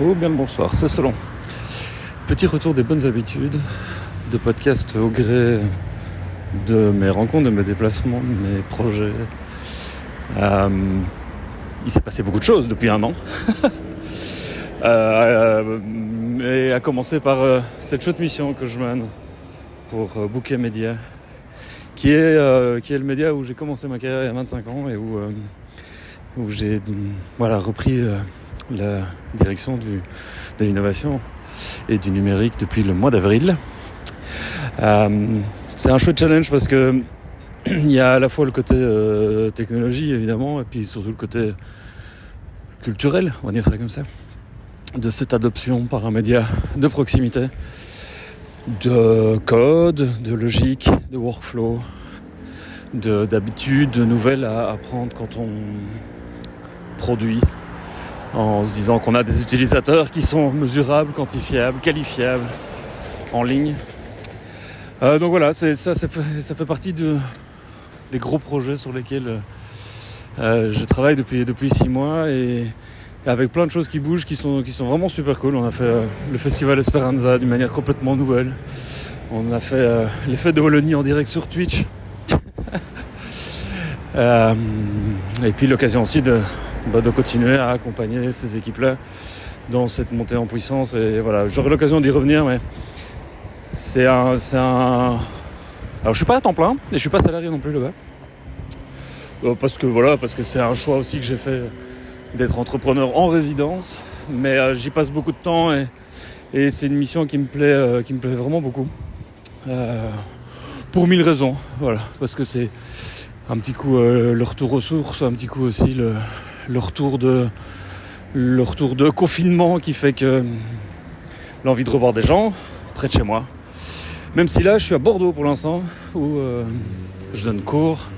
Oh bien le bonsoir, c'est selon. Petit retour des bonnes habitudes de podcast au gré de mes rencontres, de mes déplacements, de mes projets. Euh, il s'est passé beaucoup de choses depuis un an. euh, et à commencer par euh, cette chouette mission que je mène pour Bouquet Média, qui est, le média où j'ai commencé ma carrière il y a 25 ans et où, où j'ai voilà, repris la direction de l'innovation et du numérique depuis le mois d'avril. Euh, c'est un chouette challenge parce que il y a à la fois le côté euh, technologie évidemment et puis surtout le côté culturel, on va dire ça comme ça, de cette adoption par un média de proximité, de code, de logique, de workflow, de- d'habitudes, de, nouvelles à apprendre quand on produit, en se disant qu'on a des utilisateurs qui sont mesurables, quantifiables, qualifiables, en ligne. Euh, donc voilà, ça, fait, partie de, des gros projets sur lesquels euh, je travaille depuis, six mois et, avec plein de choses qui bougent, qui sont, vraiment super cool. On a fait euh, le festival Esperanza d'une manière complètement nouvelle. On a fait les fêtes de Wallonie en direct sur Twitch. Et puis l'occasion aussi de, bah, de continuer à accompagner ces équipes-là dans cette montée en puissance. Et voilà, j'aurai l'occasion d'y revenir, mais c'est un, un. Alors je suis pas à temps plein et je suis pas salarié non plus là-bas. Euh, parce que voilà, parce que c'est un choix aussi que j'ai fait d'être entrepreneur en résidence. Mais euh, j'y passe beaucoup de temps et, c'est une mission qui me plaît, euh, qui me plaît vraiment beaucoup. Pour mille raisons, voilà, parce que c'est un petit coup le retour aux sources, un petit coup aussi le, le retour de le retour de confinement qui fait que l'envie de revoir des gens près de chez moi. Même si là, je suis à Bordeaux pour l'instant, où euh, je donne cours,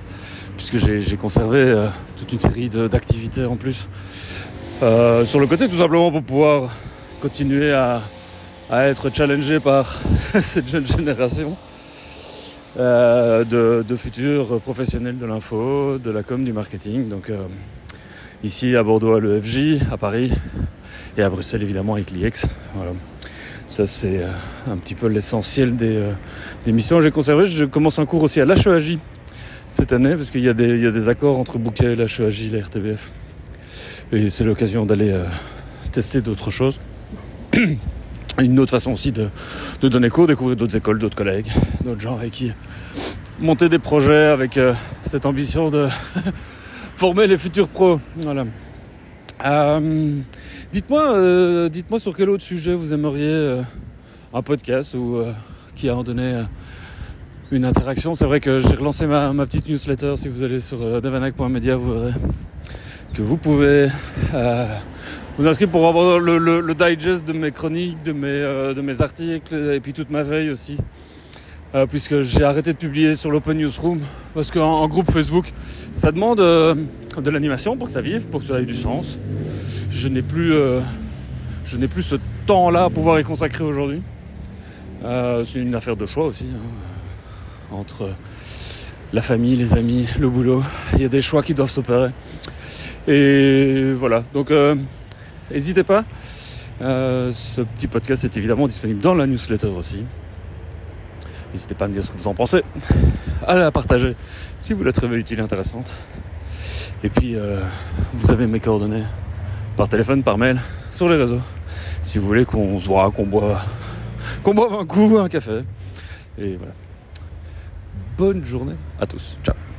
puisque j'ai conservé euh, toute une série d'activités en plus. Euh, sur le côté, tout simplement pour pouvoir continuer à, à être challengé par cette jeune génération de, de futurs professionnels de l'info, de la com, du marketing. Donc ici à Bordeaux à l'EFJ, à Paris et à Bruxelles évidemment avec l'IEX. Voilà. Ça c'est euh, un petit peu l'essentiel des, euh, des missions. J'ai conservé, je commence un cours aussi à l'HEAJ cette année parce qu'il y, a des- il y a des accords entre Bouquet, l'HEAJ, la RTBF. Et c'est l'occasion d'aller euh, tester d'autres choses. Une autre façon aussi de, de donner cours, découvrir d'autres écoles, d'autres collègues, d'autres gens avec qui monter des projets avec euh, cette ambition de former les futurs pros. Euh, dites-moi, euh, dites-moi sur quel autre sujet vous aimeriez euh, un podcast ou qui a en donné une interaction. C'est vrai que j'ai relancé ma, petite newsletter. Si vous allez sur devanac.media, vous verrez que vous pouvez vous inscrire pour avoir le, digest de mes chroniques, de mes, de mes articles et puis toute ma veille aussi. Euh, puisque j'ai arrêté de publier sur l'Open Newsroom parce qu'en en groupe Facebook, ça demande euh, de l'animation pour que ça vive, pour que ça ait du sens. Je n'ai plus, euh, plus ce temps-là à pouvoir y consacrer aujourd'hui. C'est une affaire de choix aussi hein, entre la famille, les amis, le boulot. Il y a des choix qui doivent s'opérer. Et voilà. Donc, n'hésitez pas. Ce petit podcast est évidemment disponible dans la newsletter aussi. N'hésitez pas à me dire ce que vous en pensez, à la partager si vous la trouvez utile et intéressante. Et puis, euh, vous avez mes coordonnées par téléphone, par mail, sur les réseaux. Si vous voulez qu'on se voit, qu'on boive, qu'on boive un coup, un café. Et voilà. Bonne journée à tous. Ciao.